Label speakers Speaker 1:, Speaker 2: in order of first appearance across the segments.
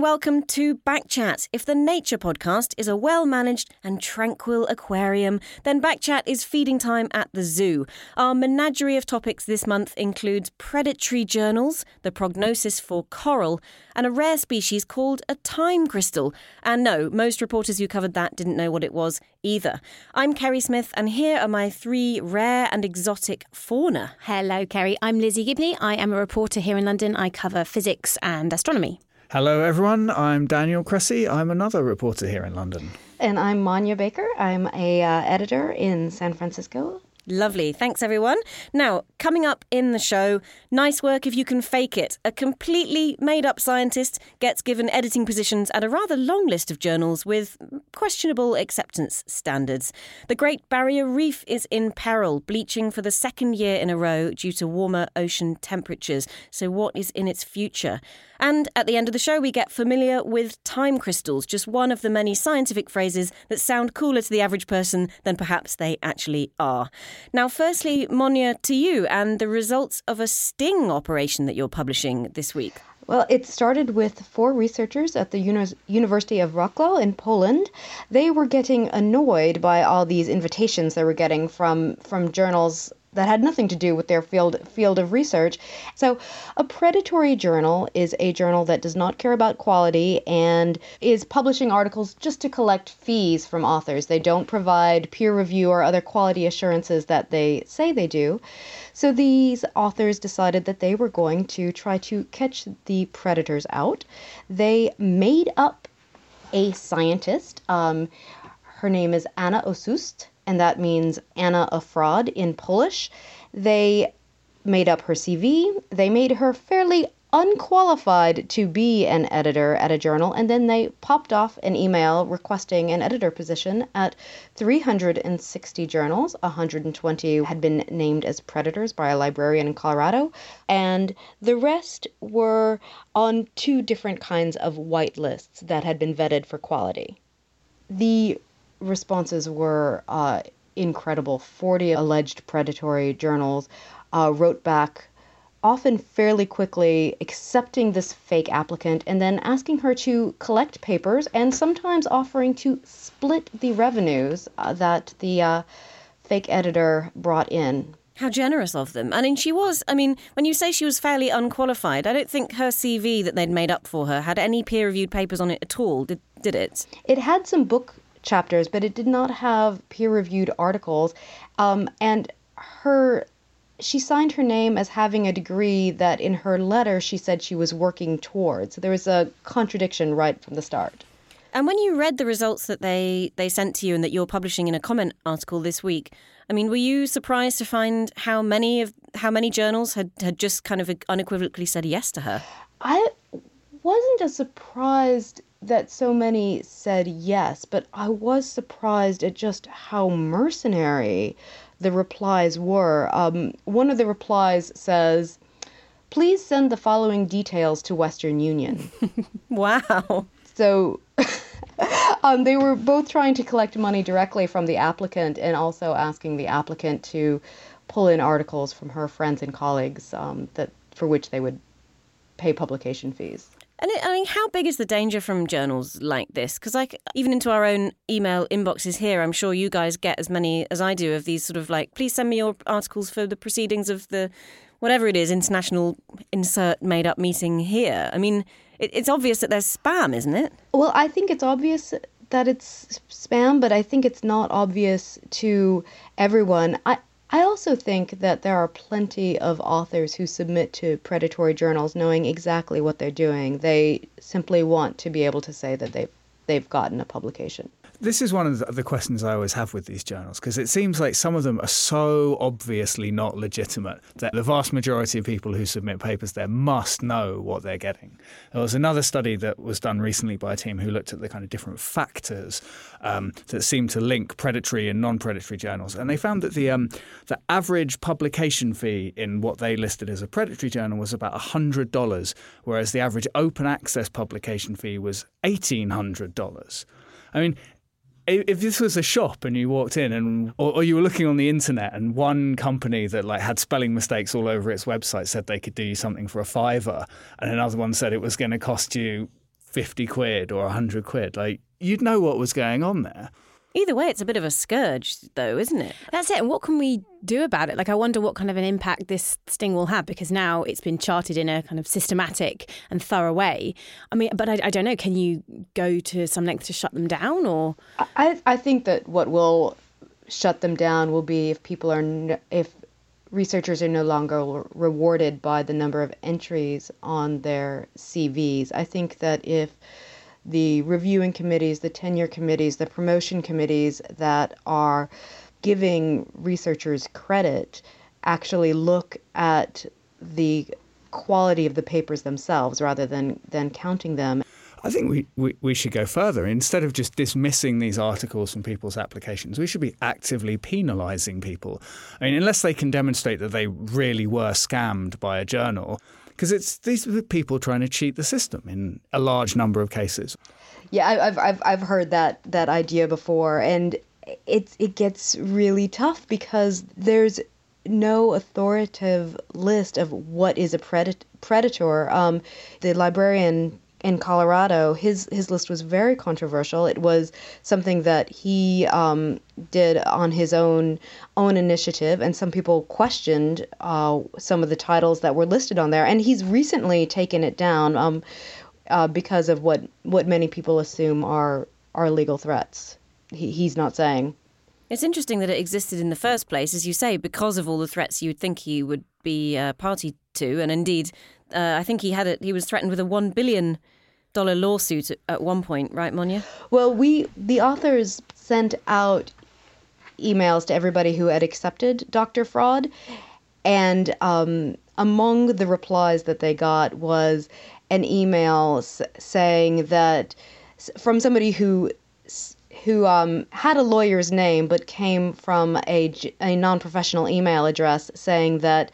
Speaker 1: welcome to Backchat. If the Nature podcast is a well managed and tranquil aquarium, then Backchat is feeding time at the zoo. Our menagerie of topics this month includes predatory journals, the prognosis for coral, and a rare species called a time crystal. And no, most reporters who covered that didn't know what it was either. I'm Kerry Smith, and here are my three rare and exotic fauna.
Speaker 2: Hello, Kerry. I'm Lizzie Gibney. I am a reporter here in London. I cover physics and astronomy.
Speaker 3: Hello, everyone. I'm Daniel Cressey. I'm another reporter here in London.
Speaker 4: And I'm Monya Baker. I'm a uh, editor in San Francisco.
Speaker 1: Lovely. Thanks, everyone. Now, coming up in the show, nice work if you can fake it. A completely made up scientist gets given editing positions at a rather long list of journals with questionable acceptance standards. The Great Barrier Reef is in peril, bleaching for the second year in a row due to warmer ocean temperatures. So, what is in its future? And at the end of the show, we get familiar with time crystals, just one of the many scientific phrases that sound cooler to the average person than perhaps they actually are. Now, firstly, Monya, to you and the results of a sting operation that you're publishing this week.
Speaker 4: Well, it started with four researchers at the Uni- University of Wrocław in Poland. They were getting annoyed by all these invitations they were getting from from journals that had nothing to do with their field field of research. So, a predatory journal is a journal that does not care about quality and is publishing articles just to collect fees from authors. They don't provide peer review or other quality assurances that they say they do. So these authors decided that they were going to try to catch the predators out. They made up a scientist. Um, her name is Anna Oszust and that means Anna a fraud in Polish. They made up her CV. They made her fairly unqualified to be an editor at a journal, and then they popped off an email requesting an editor position at 360 journals. 120 had been named as predators by a librarian in Colorado, and the rest were on two different kinds of white lists that had been vetted for quality. The responses were uh, incredible. 40 alleged predatory journals uh, wrote back, often fairly quickly, accepting this fake applicant and then asking her to collect papers and sometimes offering to split the revenues uh, that the uh, fake editor brought in.
Speaker 1: How generous of them. I mean, she was, I mean, when you say she was fairly unqualified, I don't think her CV that they'd made up for her had any peer reviewed papers on it at all, did, did it?
Speaker 4: It had some book chapters, but it did not have peer reviewed articles. Um, and her she signed her name as having a degree that in her letter she said she was working towards. So there was a contradiction right from the start.
Speaker 1: And when you read the results that they, they sent to you and that you're publishing in a comment article this week, I mean, were you surprised to find how many of how many journals had, had just kind of unequivocally said yes to her?
Speaker 4: I wasn't as surprised that so many said yes, but I was surprised at just how mercenary the replies were. Um, one of the replies says, Please send the following details to Western Union.
Speaker 1: wow.
Speaker 4: So um, they were both trying to collect money directly from the applicant and also asking the applicant to pull in articles from her friends and colleagues um, that for which they would pay publication fees.
Speaker 1: And it, I mean, how big is the danger from journals like this? Because, like, even into our own email inboxes here, I'm sure you guys get as many as I do of these sort of like, please send me your articles for the proceedings of the whatever it is, international insert made up meeting here. I mean, it, it's obvious that there's spam, isn't it?
Speaker 4: Well, I think it's obvious that it's spam, but I think it's not obvious to everyone. I, I also think that there are plenty of authors who submit to predatory journals knowing exactly what they're doing. They simply want to be able to say that they've they've gotten a publication.
Speaker 3: This is one of the questions I always have with these journals because it seems like some of them are so obviously not legitimate that the vast majority of people who submit papers there must know what they're getting. There was another study that was done recently by a team who looked at the kind of different factors um, that seem to link predatory and non-predatory journals, and they found that the um, the average publication fee in what they listed as a predatory journal was about hundred dollars, whereas the average open access publication fee was eighteen hundred dollars. I mean, if this was a shop and you walked in and or, or, you were looking on the internet and one company that like had spelling mistakes all over its website said they could do you something for a fiver and another one said it was going to cost you 50 quid or 100 quid like you'd know what was going on there
Speaker 1: Either way, it's a bit of a scourge, though, isn't it?
Speaker 2: That's it. And what can we do about it? Like, I wonder what kind of an impact this sting will have because now it's been charted in a kind of systematic and thorough way. I mean, but I, I don't know. Can you go to some length to shut them down, or?
Speaker 4: I I think that what will shut them down will be if people are if researchers are no longer rewarded by the number of entries on their CVs. I think that if the reviewing committees, the tenure committees, the promotion committees that are giving researchers credit actually look at the quality of the papers themselves rather than, than counting them.
Speaker 3: I think we, we, we, should go further. Instead of just dismissing these articles from people's applications, we should be actively penalising people. I mean, unless they can demonstrate that they really were scammed by a journal, because it's these are the people trying to cheat the system in a large number of cases.
Speaker 4: Yeah, I've I've I've heard that that idea before, and it it gets really tough because there's no authoritative list of what is a predat- predator. Um, the librarian in Colorado, his his list was very controversial. It was something that he um, did on his own own initiative, and some people questioned uh, some of the titles that were listed on there. And he's recently taken it down um, uh, because of what what many people assume are are legal threats. He, he's not saying.
Speaker 1: It's interesting that it existed in the first place, as you say, because of all the threats you would think he would be uh, party to, and indeed, uh, I think he had it. He was threatened with a one billion dollar lawsuit at one point, right, Monya?
Speaker 4: Well, we the authors sent out emails to everybody who had accepted Dr. Fraud, and um, among the replies that they got was an email saying that from somebody who who um, had a lawyer's name but came from a, a non-professional email address saying that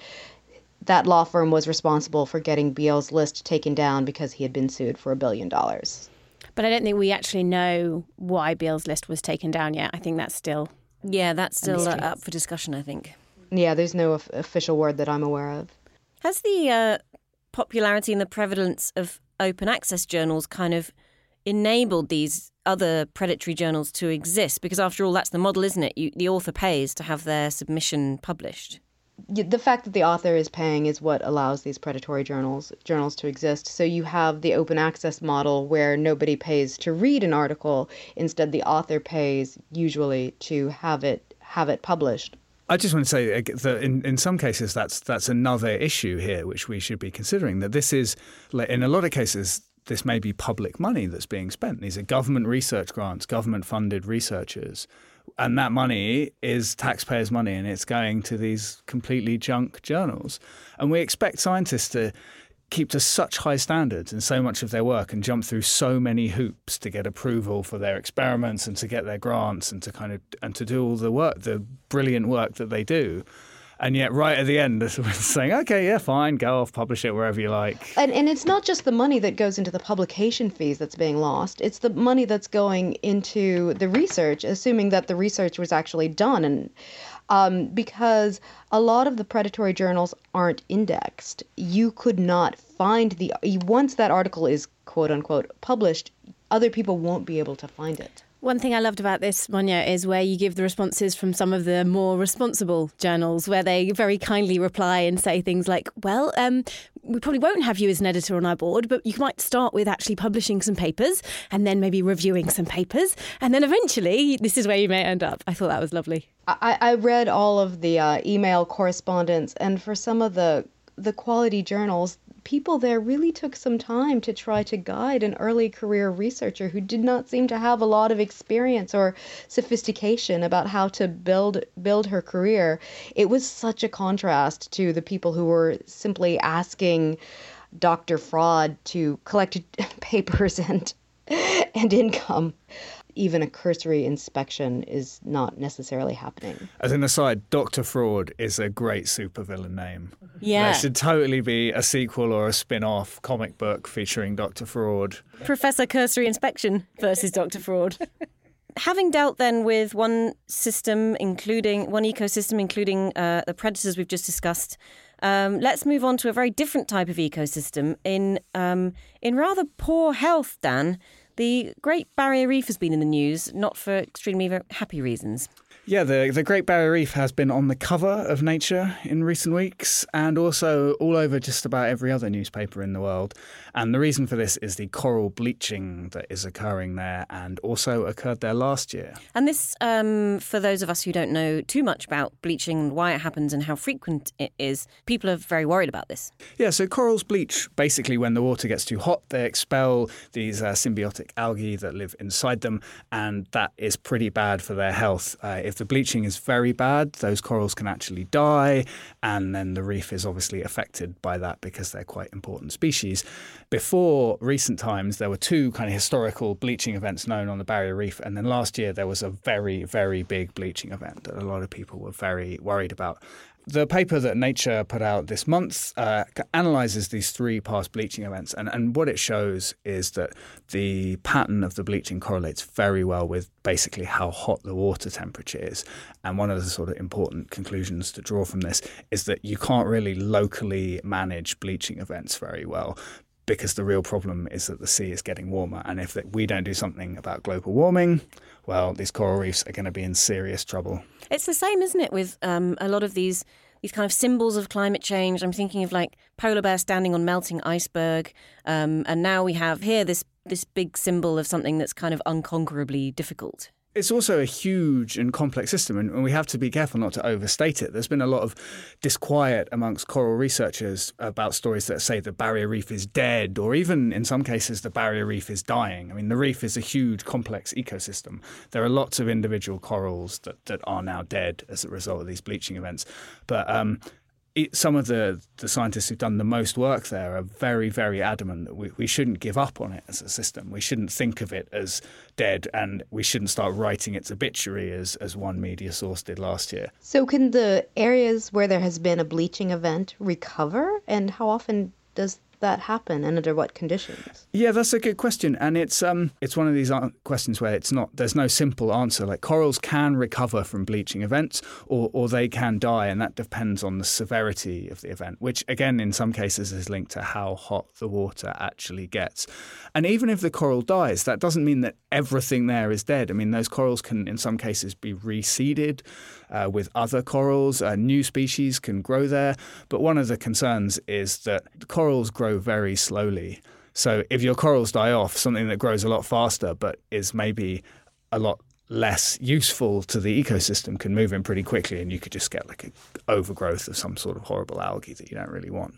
Speaker 4: that law firm was responsible for getting Beall's list taken down because he had been sued for a billion dollars.
Speaker 2: But I don't think we actually know why Beall's list was taken down yet. I think that's still
Speaker 1: yeah, that's still uh, up for discussion. I think.
Speaker 4: Yeah, there's no official word that I'm aware of.
Speaker 1: Has the uh, popularity and the prevalence of open access journals kind of enabled these other predatory journals to exist? Because after all, that's the model, isn't it? You, the author pays to have their submission published
Speaker 4: the fact that the author is paying is what allows these predatory journals journals to exist. So you have the open access model where nobody pays to read an article, instead the author pays usually to have it have it published.
Speaker 3: I just want to say that in, in some cases that's that's another issue here which we should be considering that this is in a lot of cases this may be public money that's being spent. These are government research grants, government funded researchers and that money is taxpayers' money and it's going to these completely junk journals. And we expect scientists to keep to such high standards in so much of their work and jump through so many hoops to get approval for their experiments and to get their grants and to kind of and to do all the work, the brilliant work that they do and yet right at the end they're saying okay yeah fine go off publish it wherever you like
Speaker 4: and, and it's not just the money that goes into the publication fees that's being lost it's the money that's going into the research assuming that the research was actually done and um, because a lot of the predatory journals aren't indexed. You could not find the once that article is quote unquote published, other people won't be able to find it.
Speaker 2: One thing I loved about this, Monya, is where you give the responses from some of the more responsible journals, where they very kindly reply and say things like, Well, um, we probably won't have you as an editor on our board, but you might start with actually publishing some papers and then maybe reviewing some papers. And then eventually, this is where you may end up. I thought that was lovely.
Speaker 4: I, I read all of the uh, email correspondence, and for some of the the quality journals, people there really took some time to try to guide an early career researcher who did not seem to have a lot of experience or sophistication about how to build build her career. It was such a contrast to the people who were simply asking Dr. Fraud to collect papers and and income even a cursory inspection is not necessarily happening.
Speaker 3: As an aside, Doctor Fraud is a great supervillain name.
Speaker 1: Yeah.
Speaker 3: There should totally be a sequel or a spin off comic book featuring Doctor Fraud.
Speaker 1: Professor Cursory Inspection versus Doctor Fraud. Having dealt then with one system, including one ecosystem, including uh, the predators we've just discussed, um, let's move on to a very different type of ecosystem in um, in rather poor health. Dan, the Great Barrier Reef has been in the news, not for extremely happy reasons.
Speaker 3: Yeah, the, the Great Barrier Reef has been on the cover of Nature in recent weeks and also all over just about every other newspaper in the world. And the reason for this is the coral bleaching that is occurring there and also occurred there last year.
Speaker 1: And this, um, for those of us who don't know too much about bleaching, and why it happens, and how frequent it is, people are very worried about this.
Speaker 3: Yeah, so corals bleach basically when the water gets too hot. They expel these uh, symbiotic algae that live inside them, and that is pretty bad for their health. Uh, the bleaching is very bad, those corals can actually die, and then the reef is obviously affected by that because they're quite important species. Before recent times, there were two kind of historical bleaching events known on the Barrier Reef, and then last year there was a very, very big bleaching event that a lot of people were very worried about. The paper that Nature put out this month uh, analyzes these three past bleaching events, and, and what it shows is that the pattern of the bleaching correlates very well with basically how hot the water temperature is. And one of the sort of important conclusions to draw from this is that you can't really locally manage bleaching events very well because the real problem is that the sea is getting warmer. And if we don't do something about global warming, well, these coral reefs are going to be in serious trouble.
Speaker 1: It's the same, isn't it, with um, a lot of these these kind of symbols of climate change. I'm thinking of like polar bear standing on melting iceberg, um, and now we have here this this big symbol of something that's kind of unconquerably difficult.
Speaker 3: It's also a huge and complex system, and we have to be careful not to overstate it. There's been a lot of disquiet amongst coral researchers about stories that say the barrier reef is dead, or even in some cases, the barrier reef is dying. I mean, the reef is a huge, complex ecosystem. There are lots of individual corals that, that are now dead as a result of these bleaching events. But um, it, some of the, the scientists who've done the most work there are very, very adamant that we, we shouldn't give up on it as a system. We shouldn't think of it as dead and we shouldn't start writing its obituary as, as one media source did last year.
Speaker 4: So, can the areas where there has been a bleaching event recover? And how often does that happen and under what conditions?
Speaker 3: Yeah, that's a good question, and it's um it's one of these questions where it's not there's no simple answer. Like corals can recover from bleaching events, or or they can die, and that depends on the severity of the event, which again in some cases is linked to how hot the water actually gets. And even if the coral dies, that doesn't mean that everything there is dead. I mean, those corals can in some cases be reseeded uh, with other corals. Uh, new species can grow there, but one of the concerns is that corals grow very slowly. So if your corals die off, something that grows a lot faster but is maybe a lot less useful to the ecosystem can move in pretty quickly and you could just get like an overgrowth of some sort of horrible algae that you don't really want.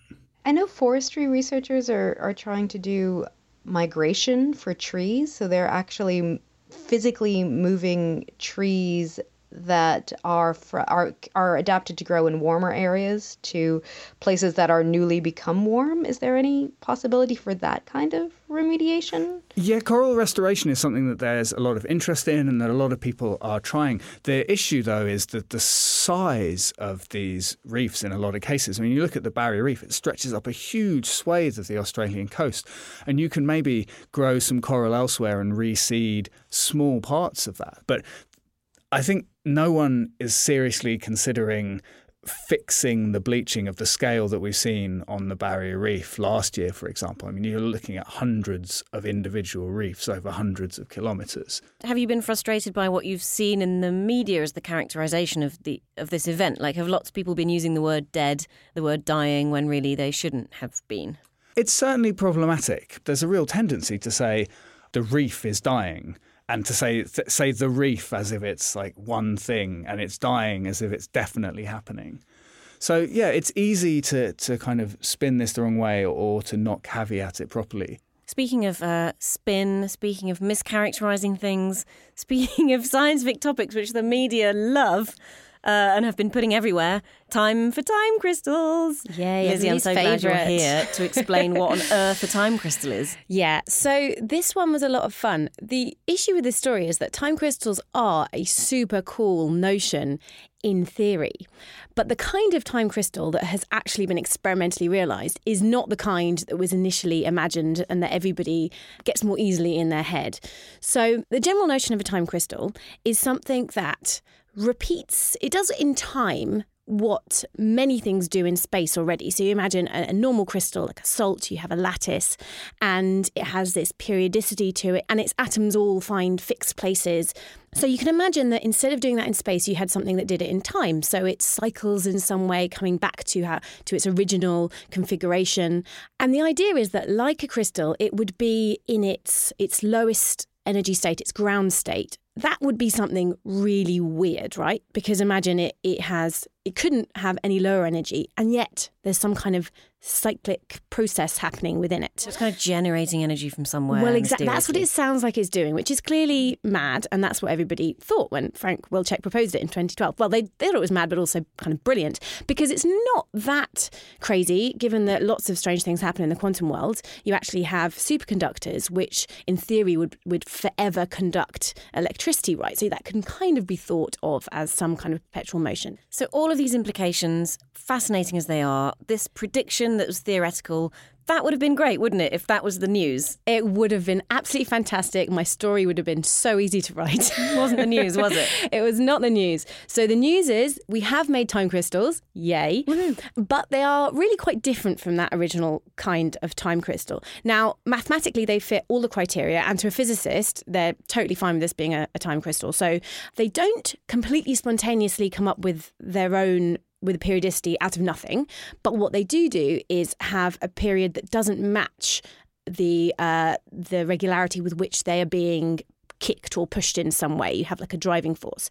Speaker 4: I know forestry researchers are, are trying to do migration for trees. So they're actually physically moving trees that are are are adapted to grow in warmer areas to places that are newly become warm. Is there any possibility for that kind of remediation?
Speaker 3: Yeah, coral restoration is something that there's a lot of interest in and that a lot of people are trying. The issue though is that the size of these reefs in a lot of cases. I mean, you look at the Barrier Reef, it stretches up a huge swathe of the Australian coast, and you can maybe grow some coral elsewhere and reseed small parts of that. But I think no one is seriously considering fixing the bleaching of the scale that we've seen on the barrier reef last year, for example. I mean, you're looking at hundreds of individual reefs over hundreds of kilometres.
Speaker 1: Have you been frustrated by what you've seen in the media as the characterization of the of this event? Like, have lots of people been using the word dead, the word dying, when really they shouldn't have been?
Speaker 3: It's certainly problematic. There's a real tendency to say the reef is dying and to say say the reef as if it's like one thing and it's dying as if it's definitely happening. So yeah, it's easy to to kind of spin this the wrong way or, or to not caveat it properly.
Speaker 1: Speaking of uh, spin, speaking of mischaracterizing things, speaking of scientific topics which the media love uh, and have been putting everywhere, time for time crystals.
Speaker 2: Yay,
Speaker 1: Lizzie, I'm so glad you're here to explain what on earth a time crystal is.
Speaker 2: Yeah, so this one was a lot of fun. The issue with this story is that time crystals are a super cool notion in theory. But the kind of time crystal that has actually been experimentally realised is not the kind that was initially imagined and that everybody gets more easily in their head. So the general notion of a time crystal is something that repeats, it does in time what many things do in space already. So you imagine a, a, normal crystal, like a salt, you have a lattice, and it has this periodicity to it, and its atoms all find fixed places. So you can imagine that instead of doing that in space, you had something that did it in time. So it cycles in some way, coming back to how, to its original configuration. And the idea is that, like a crystal, it would be in its its lowest energy state, its ground state, that would be something really weird, right? Because imagine it it has it couldn't have any lower energy and yet there's some kind of cyclic process happening within it.
Speaker 1: It's kind of generating energy from somewhere.
Speaker 2: Well, exactly. That's what it sounds like it's doing, which is clearly mad, and that's what everybody thought when Frank Wilczek proposed it in 2012. Well, they, they thought it was mad, but also kind of brilliant because it's not that crazy, given that lots of strange things happen in the quantum world. You actually have superconductors, which in theory would would forever conduct electricity, right? So that can kind of be thought of as some kind of perpetual motion.
Speaker 1: So all of these implications, fascinating as they are, this prediction that was theoretical, that would have been great, wouldn't it, if that was the news?
Speaker 2: It would have been absolutely fantastic. My story would have been so easy to write.
Speaker 1: It wasn't the news, was it?
Speaker 2: it was not the news. So the news is we have made time crystals, yay, but they are really quite different from that original kind of time crystal. Now, mathematically, they fit all the criteria, and to a physicist, they're totally fine with this being a, a time crystal. So they don't completely spontaneously come up with their own with a periodicity out of nothing. But what they do do is have a period that doesn't match the uh, the regularity with which they are being kicked or pushed in some way. You have like a driving force.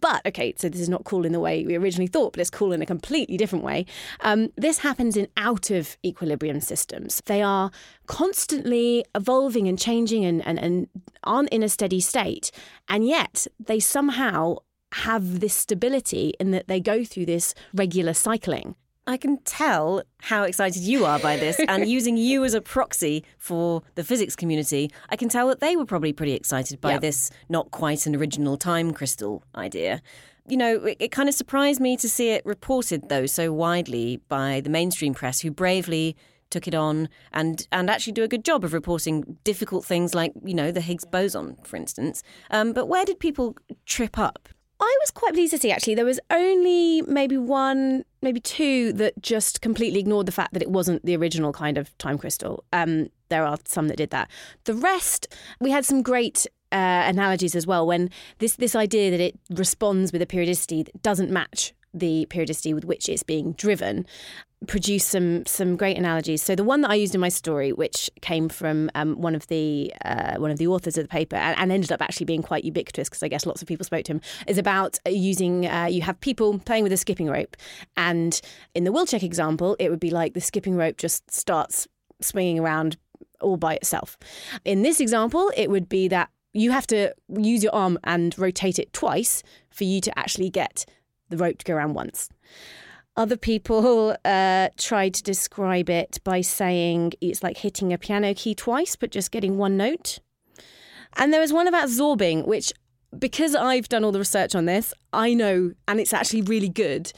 Speaker 2: But okay, so this is not cool in the way we originally thought, but it's cool in a completely different way. Um, this happens in out of equilibrium systems. They are constantly evolving and changing and, and, and aren't in a steady state. And yet they somehow have this stability in that they go through this regular cycling.
Speaker 1: I can tell how excited you are by this, and using you as a proxy for the physics community, I can tell that they were probably pretty excited by
Speaker 2: Yeah.
Speaker 1: this not quite an original time crystal idea. You know, it, it kind of surprised me to see it reported, though, so widely by the mainstream press, who bravely took it on and, and actually do a good job of reporting difficult things like, you know, the Higgs boson, for instance. Um, but where did people trip up?
Speaker 2: I was quite pleased to see actually there was only maybe one, maybe two that just completely ignored the fact that it wasn't the original kind of time crystal. Um, there are some that did that. The rest, we had some great uh, analogies as well. When this this idea that it responds with a periodicity that doesn't match the periodicity with which it's being driven produce some some great analogies. So the one that I used in my story, which came from um, one of the uh, one of the authors of the paper, and, and ended up actually being quite ubiquitous because I guess lots of people spoke to him, is about uh, using uh, you have people playing with a skipping rope, and in the Wilczek example, it would be like the skipping rope just starts swinging around all by itself. In this example, it would be that you have to use your arm and rotate it twice for you to actually get the rope to go around once. Other people uh, tried to describe it by saying it's like hitting a piano key twice, but just getting one note. And there was one about zorbing, which, because I've done all the research on this, I know, and it's actually really good.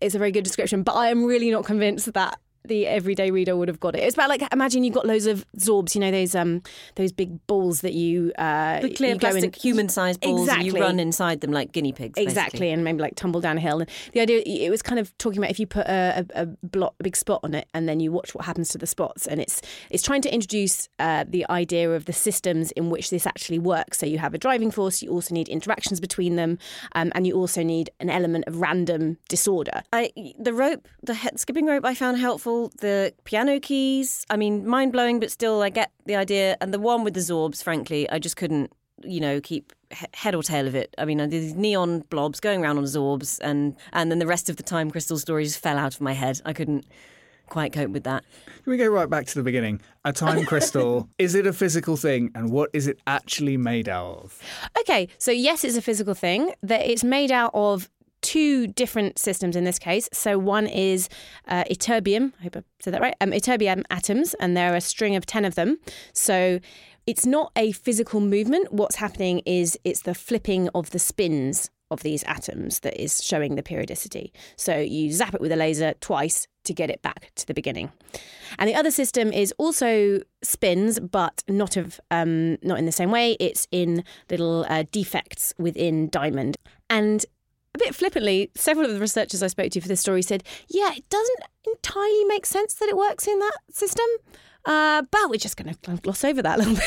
Speaker 2: It's a very good description, but I am really not convinced that the everyday reader would have got it. It's about like imagine you've got loads of zorbs, you know those um those big balls that you uh
Speaker 1: The clear
Speaker 2: you
Speaker 1: plastic human-sized balls,
Speaker 2: exactly.
Speaker 1: and you run inside them like guinea pigs. basically.
Speaker 2: Exactly, and maybe like tumble down a hill. And the idea it was kind of talking about if you put a, a, a, blot, a big spot on it, and then you watch what happens to the spots. And it's it's trying to introduce uh, the idea of the systems in which this actually works. So you have a driving force, you also need interactions between them, um, and you also need an element of random disorder.
Speaker 1: I the rope, the he- skipping rope, I found helpful. The piano keys, I mean, mind blowing, but still, I get the idea. And the one with the zorbs, frankly, I just couldn't, you know, keep head or tail of it. I mean, these neon blobs going around on zorbs, and and then the rest of the time, crystal stories fell out of my head. I couldn't quite cope with that.
Speaker 3: Can we go right back to the beginning? A time crystal, is it a physical thing and what is it actually made out of?
Speaker 2: Okay, so yes, it's a physical thing. That it's made out of two different systems in this case. So one is uh, ytterbium. I hope I said that right. Um, ytterbium atoms, and there are a string of ten of them. So it's not a physical movement. What's happening is it's the flipping of the spins of these atoms that is showing the periodicity. So you zap it with a laser twice to get it back to the beginning. And the other system is also spins, but not of um, not in the same way. It's in little uh, defects within diamond. And a bit flippantly, several of the researchers I spoke to for this story said, "Yeah, it doesn't entirely make sense that it works in that system." Uh, but we're just going to gloss over that a little bit.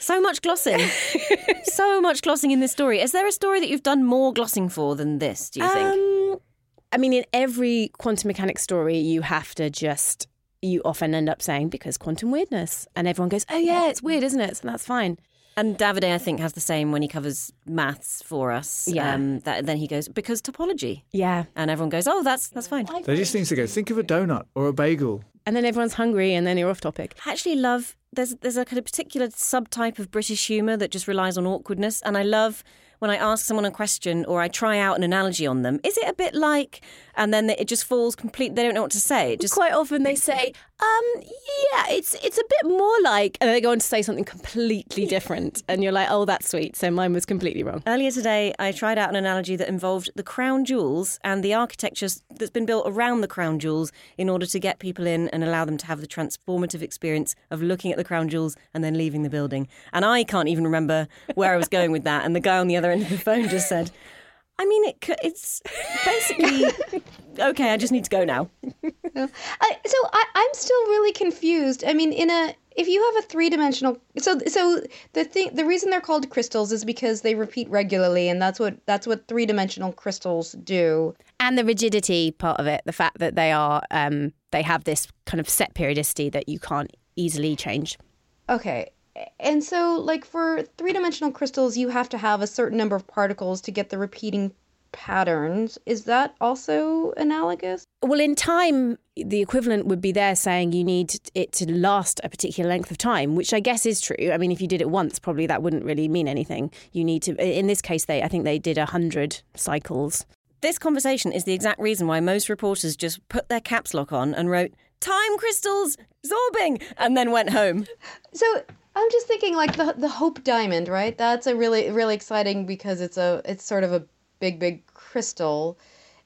Speaker 1: So much glossing, so much glossing in this story. Is there a story that you've done more glossing for than this? Do you think?
Speaker 2: Um, I mean, in every quantum mechanics story, you have to just, you often end up saying, because quantum weirdness. And everyone goes, oh, yeah, it's weird, isn't it? So that's fine.
Speaker 1: And Davide, I think, has the same when he covers maths for us.
Speaker 2: Yeah.
Speaker 1: Um, that, then he goes, because topology.
Speaker 2: Yeah.
Speaker 1: And everyone goes, oh, that's that's fine.
Speaker 3: They just seem to go, think of a donut or a bagel.
Speaker 2: And then everyone's hungry and then you're off topic.
Speaker 1: I actually love there's there's a kind of particular subtype of British humour that just relies on awkwardness, and I love when I ask someone a question or I try out an analogy on them. Is it a bit like, and then it just falls complete. They don't know what to say. It just
Speaker 2: Quite often they say, um, yeah, it's it's a bit more like, and then they go on to say something completely different, and you're like, oh, that's sweet. So mine was completely wrong.
Speaker 1: Earlier today, I tried out an analogy that involved the crown jewels and the architecture that's been built around the crown jewels in order to get people in and allow them to have the transformative experience of looking at the crown jewels and then leaving the building. And I can't even remember where I was going with that. And the guy on the other end of the phone just said, I mean, it, it's basically okay. I just need to go now.
Speaker 4: I, so I, I'm still really confused. I mean, in a if you have a three dimensional, so so the thing, the reason they're called crystals is because they repeat regularly, and that's what that's what three dimensional crystals do.
Speaker 2: And the rigidity part of it, the fact that they are, um, they have this kind of set periodicity that you can't easily change.
Speaker 4: Okay. And so, like for three dimensional crystals, you have to have a certain number of particles to get the repeating patterns. Is that also analogous?
Speaker 2: Well, in time, the equivalent would be there saying you need it to last a particular length of time, which I guess is true. I mean, if you did it once, probably that wouldn't really mean anything. You need to, in this case, they I think they did a hundred cycles.
Speaker 1: This conversation is the exact reason why most reporters just put their caps lock on and wrote "time crystals zorbing" and then went home.
Speaker 4: So I'm just thinking, like the the Hope Diamond, right? That's a really really exciting because it's a it's sort of a big big crystal,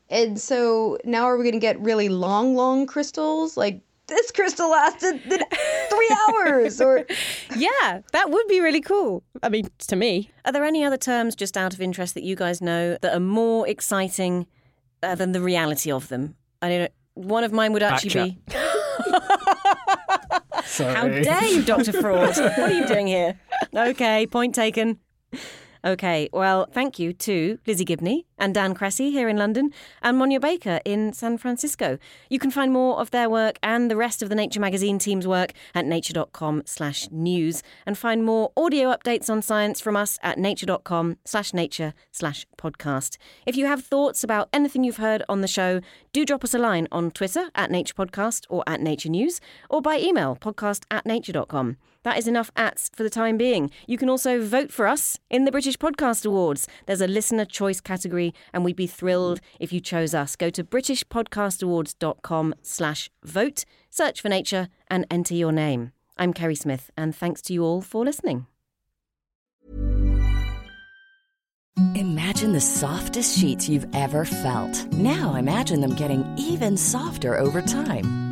Speaker 4: and so now are we going to get really long long crystals? Like this crystal lasted three hours, or
Speaker 2: Yeah, that would be really cool. I mean, to me,
Speaker 1: Are there any other terms, just out of interest, that you guys know that are more exciting uh, than the reality of them? I don't know. One of mine would actually be.
Speaker 3: Sorry.
Speaker 1: How dare you, Dr. Fraud? what are you doing here? Okay, point taken. Okay, well, thank you to Lizzie Gibney and Dan Cressey here in London and Monya Baker in San Francisco. You can find more of their work and the rest of the Nature magazine team's work at nature.com slash news and find more audio updates on science from us at nature.com slash nature slash podcast. If you have thoughts about anything you've heard on the show, do drop us a line on Twitter at Nature Podcast or at Nature News or by email podcast at nature.com. That is enough ats for the time being. You can also vote for us in the British Podcast Awards. There's a listener choice category, and we'd be thrilled if you chose us. Go to britishpodcastawards.com slash vote, search for nature, and enter your name. I'm Kerry Smith, and thanks to you all for listening.
Speaker 5: Imagine the softest sheets you've ever felt. Now imagine them getting even softer over time.